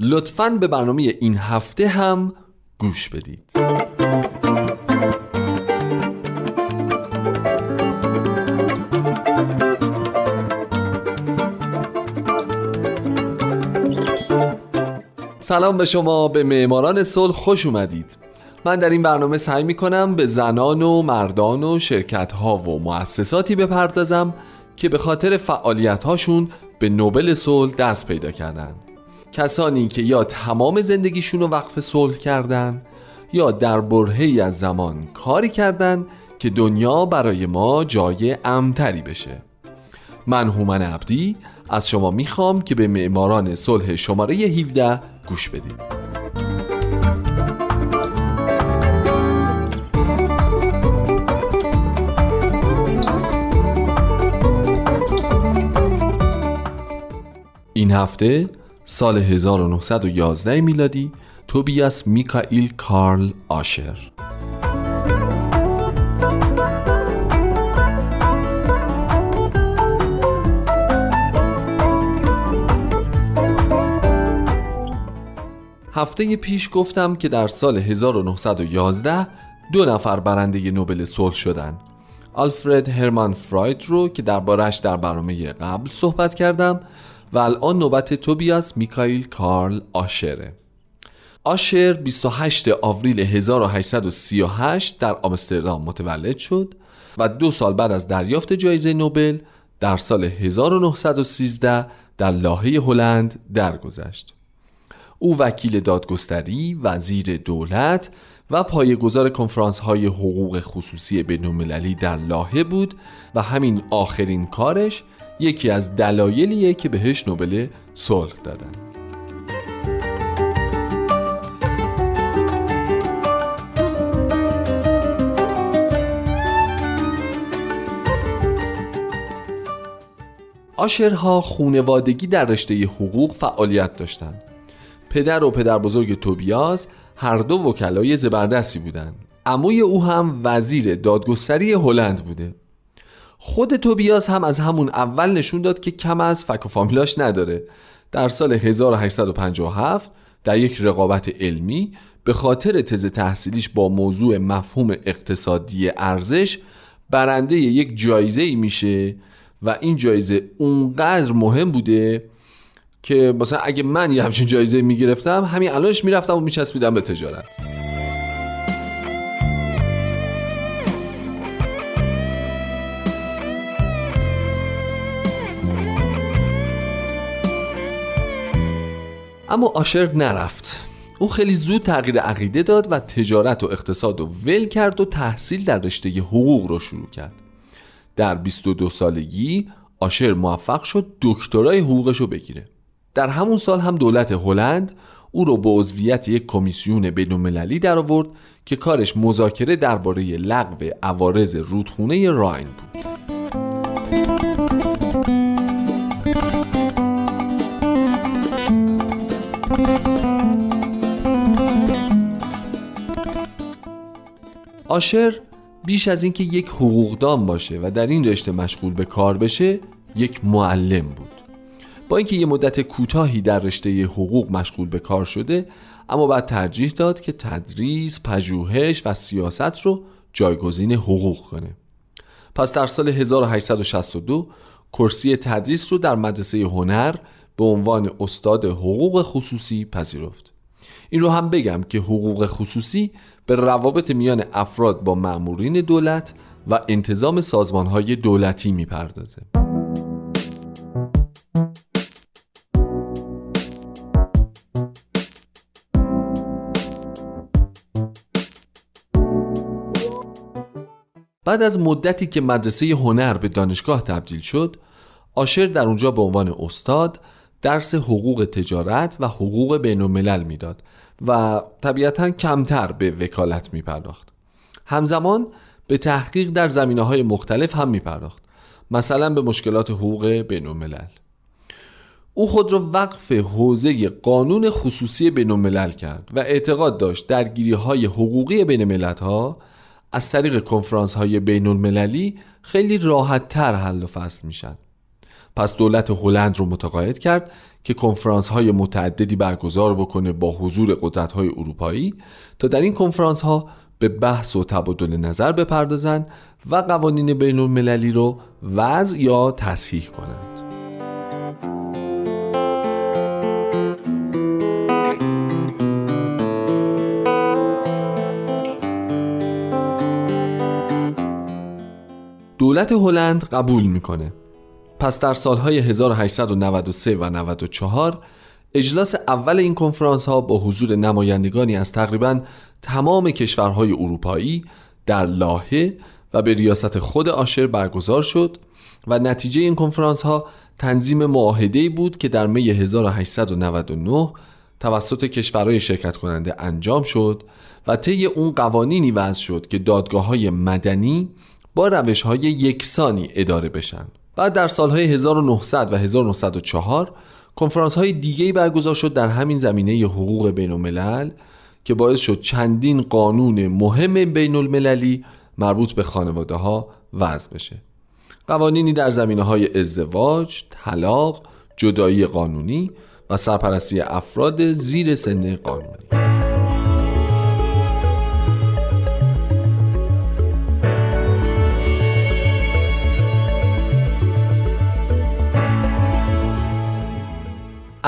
لطفا به برنامه این هفته هم گوش بدید. سلام به شما به معماران صلح خوش اومدید. من در این برنامه سعی می کنم به زنان و مردان و شرکت ها و مؤسساتی بپردازم که به خاطر فعالیت هاشون به نوبل صلح دست پیدا کردند کسانی که یا تمام زندگیشون رو وقف صلح کردن یا در برهی از زمان کاری کردن که دنیا برای ما جای امتری بشه. من هومن عبدی از شما می‌خوام که به معماران صلح شماره 17 گوش بدید این هفته سال 1911 میلادی توبیاس میکائیل کارل آشر هفته پیش گفتم که در سال 1911 دو نفر برنده نوبل صلح شدند. آلفرد هرمان فراید رو که دربارش در برنامه قبل صحبت کردم و الان نوبت توبیاس میکایل کارل آشره آشر 28 آوریل 1838 در آمستردام متولد شد و دو سال بعد از دریافت جایزه نوبل در سال 1913 در لاهه هلند درگذشت. او وکیل دادگستری، وزیر دولت و پایه‌گذار کنفرانس های حقوق خصوصی بین‌المللی در لاهه بود و همین آخرین کارش یکی از دلایلیه که بهش نوبل صلح دادن آشرها خونوادگی در رشته حقوق فعالیت داشتند. پدر و پدر بزرگ توبیاس هر دو وکلای زبردستی بودند. عموی او هم وزیر دادگستری هلند بوده. خود توبیاس هم از همون اول نشون داد که کم از فک و فامیلاش نداره. در سال 1857 در یک رقابت علمی به خاطر تز تحصیلیش با موضوع مفهوم اقتصادی ارزش برنده یک جایزه ای میشه و این جایزه اونقدر مهم بوده که مثلا اگه من یه همچین جایزه می‌گرفتم همین الانش می‌رفتم و میچسبیدم به تجارت. اما آشر نرفت. او خیلی زود تغییر عقیده داد و تجارت و اقتصاد و ول کرد و تحصیل در رشته حقوق رو شروع کرد. در 22 سالگی آشر موفق شد دکترای حقوقش رو بگیره. در همون سال هم دولت هلند او رو به عضویت یک کمیسیون بین‌المللی در آورد که کارش مذاکره درباره لغو عوارض رودخونه راین بود. آشر بیش از اینکه یک حقوقدان باشه و در این رشته مشغول به کار بشه یک معلم بود. با اینکه یه مدت کوتاهی در رشته حقوق مشغول به کار شده اما بعد ترجیح داد که تدریس، پژوهش و سیاست رو جایگزین حقوق کنه. پس در سال 1862 کرسی تدریس رو در مدرسه هنر به عنوان استاد حقوق خصوصی پذیرفت. این رو هم بگم که حقوق خصوصی به روابط میان افراد با معمورین دولت و انتظام سازمانهای دولتی می‌پردازه. بعد از مدتی که مدرسه هنر به دانشگاه تبدیل شد آشر در اونجا به عنوان استاد درس حقوق تجارت و حقوق بین الملل می‌داد و طبیعتا کمتر به وکالت می پرداخت همزمان به تحقیق در زمینه های مختلف هم می پرداخت مثلا به مشکلات حقوق بین الملل او خود را وقف حوزه قانون خصوصی بین الملل کرد و اعتقاد داشت درگیری های حقوقی بین ملت ها از طریق کنفرانس های بین المللی خیلی راحت تر حل و فصل میشن پس دولت هلند رو متقاعد کرد که کنفرانس های متعددی برگزار بکنه با حضور قدرت های اروپایی تا در این کنفرانس ها به بحث و تبادل نظر بپردازند و قوانین بین المللی رو وضع یا تصحیح کنند. دولت هلند قبول می‌کنه. پس در سالهای 1893 و 94 اجلاس اول این کنفرانس ها با حضور نمایندگانی از تقریبا تمام کشورهای اروپایی در لاهه و به ریاست خود آشر برگزار شد و نتیجه این کنفرانس ها تنظیم معاهده بود که در می 1899 توسط کشورهای شرکت کننده انجام شد و طی اون قوانینی وضع شد که دادگاه های مدنی با روش های یکسانی اداره بشن. بعد در سالهای 1900 و 1904 کنفرانس های دیگه برگزار شد در همین زمینه حقوق بین الملل که باعث شد چندین قانون مهم بین المللی مربوط به خانواده ها وضع بشه. قوانینی در زمینه های ازدواج، طلاق، جدایی قانونی و سرپرستی افراد زیر سن قانونی.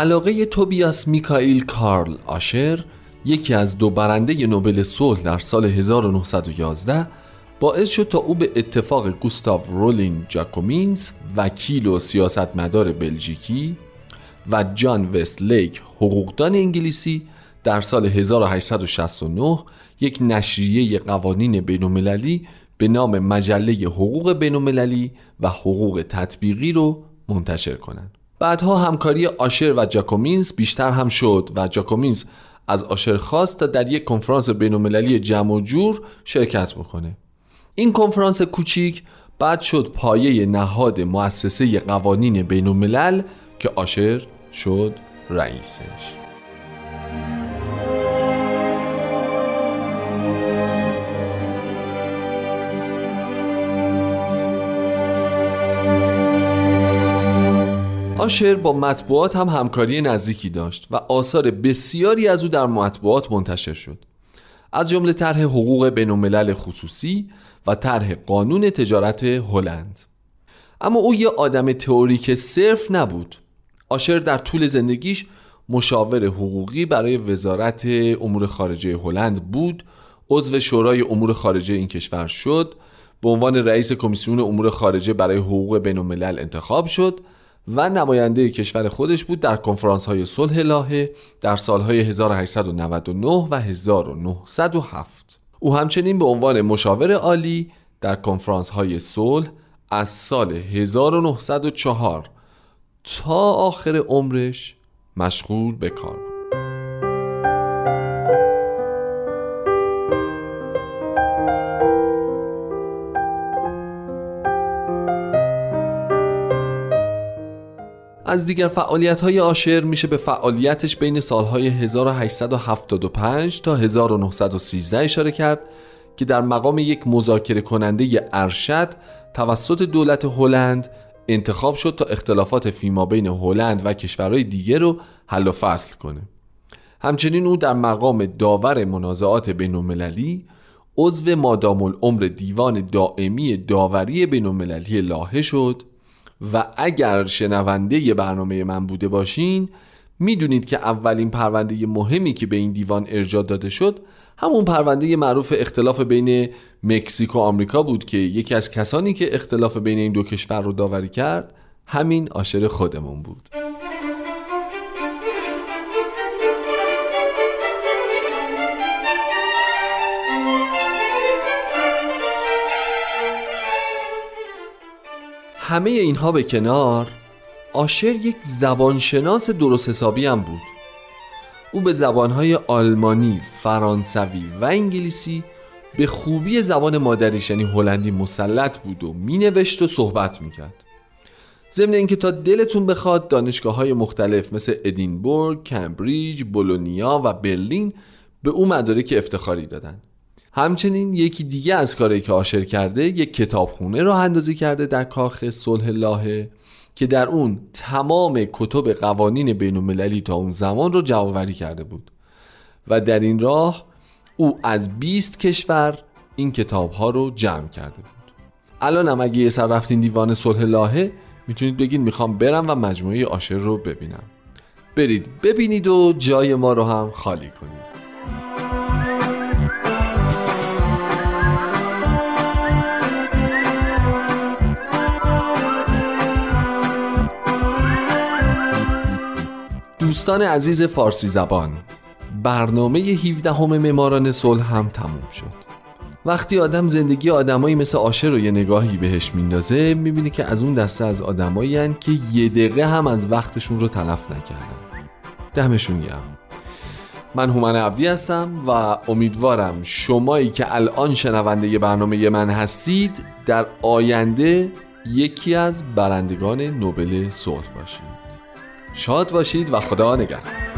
علاقه توبیاس میکائیل کارل آشر یکی از دو برنده نوبل صلح در سال 1911 باعث شد تا او به اتفاق گوستاو رولین جاکومینز وکیل و سیاستمدار بلژیکی و جان وست لیک حقوقدان انگلیسی در سال 1869 یک نشریه قوانین بینالمللی به نام مجله حقوق بینالمللی و حقوق تطبیقی رو منتشر کنند. بعدها همکاری آشر و جاکومینز بیشتر هم شد و جاکومینز از آشر خواست تا در یک کنفرانس بینالمللی جمع و جور شرکت بکنه. این کنفرانس کوچیک بعد شد پایه نهاد مؤسسه قوانین بین که آشر شد رئیسش. آشر با مطبوعات هم همکاری نزدیکی داشت و آثار بسیاری از او در مطبوعات منتشر شد. از جمله طرح حقوق بین خصوصی و طرح قانون تجارت هلند. اما او یه آدم تئوریک صرف نبود. آشر در طول زندگیش مشاور حقوقی برای وزارت امور خارجه هلند بود. عضو شورای امور خارجه این کشور شد. به عنوان رئیس کمیسیون امور خارجه برای حقوق بین انتخاب شد. و نماینده کشور خودش بود در کنفرانس های صلح لاهه در سالهای 1899 و 1907 او همچنین به عنوان مشاور عالی در کنفرانس های صلح از سال 1904 تا آخر عمرش مشغول به کار از دیگر فعالیت های آشر میشه به فعالیتش بین سالهای 1875 تا 1913 اشاره کرد که در مقام یک مذاکره کننده ارشد توسط دولت هلند انتخاب شد تا اختلافات فیما بین هلند و کشورهای دیگه رو حل و فصل کنه. همچنین او در مقام داور منازعات بین المللی عضو مادام العمر دیوان دائمی داوری بین المللی لاهه شد و اگر شنونده برنامه من بوده باشین می‌دونید که اولین پرونده مهمی که به این دیوان ارجاع داده شد همون پرونده معروف اختلاف بین مکزیک و آمریکا بود که یکی از کسانی که اختلاف بین این دو کشور رو داوری کرد همین آشر خودمون بود. همه اینها به کنار آشر یک زبانشناس درست حسابی هم بود. او به زبانهای آلمانی، فرانسوی و انگلیسی به خوبی زبان مادریش یعنی هلندی مسلط بود و مینوشت و صحبت می‌کرد. ضمن اینکه تا دلتون بخواد دانشگاه های مختلف مثل ادینبورگ، کمبریج، بولونیا و برلین به او مدارک افتخاری دادن. همچنین یکی دیگه از کاری که آشر کرده یک کتابخونه را اندازی کرده در کاخ صلح لاهه که در اون تمام کتب قوانین بین المللی تا اون زمان رو جمعآوری کرده بود. و در این راه او از 20 کشور این کتاب ها رو جمع کرده بود. الان هم اگه یه سر رفتین دیوان صلح لاهه می‌تونید بگید می‌خوام برم و مجموعه آشر رو ببینم. برید ببینید و جای ما رو هم خالی کنید. دوستان عزیز فارسی زبان برنامه 17 همه معماران صلح هم تموم شد. وقتی آدم زندگی آدمایی مثل آشر رو یه نگاهی بهش میندازه می‌بینه که از اون دسته از آدمایی که یه دقیقه هم از وقتشون رو تلف نکردن. دمشون گرم. من هومن عبدی هستم و امیدوارم شمایی که الان شنونده برنامه من هستید در آینده یکی از برندگان نوبل صلح باشید شاد باشید و خدا نگهدار.